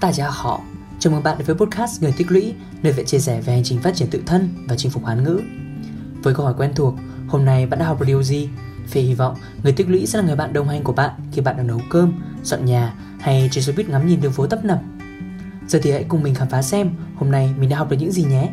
大家好, chào mừng bạn đến với podcast Người Tích Lũy, nơi sẽ chia sẻ về hành trình phát triển tự thân và chinh phục hán ngữ. Với câu hỏi quen thuộc, hôm nay bạn đã học được điều gì? Phê hy vọng Người Tích Lũy sẽ là người bạn đồng hành của bạn khi bạn đang nấu cơm, dọn nhà hay trên xe buýt ngắm nhìn đường phố tấp nập. Giờ thì hãy cùng mình khám phá xem hôm nay mình đã học được những gì nhé.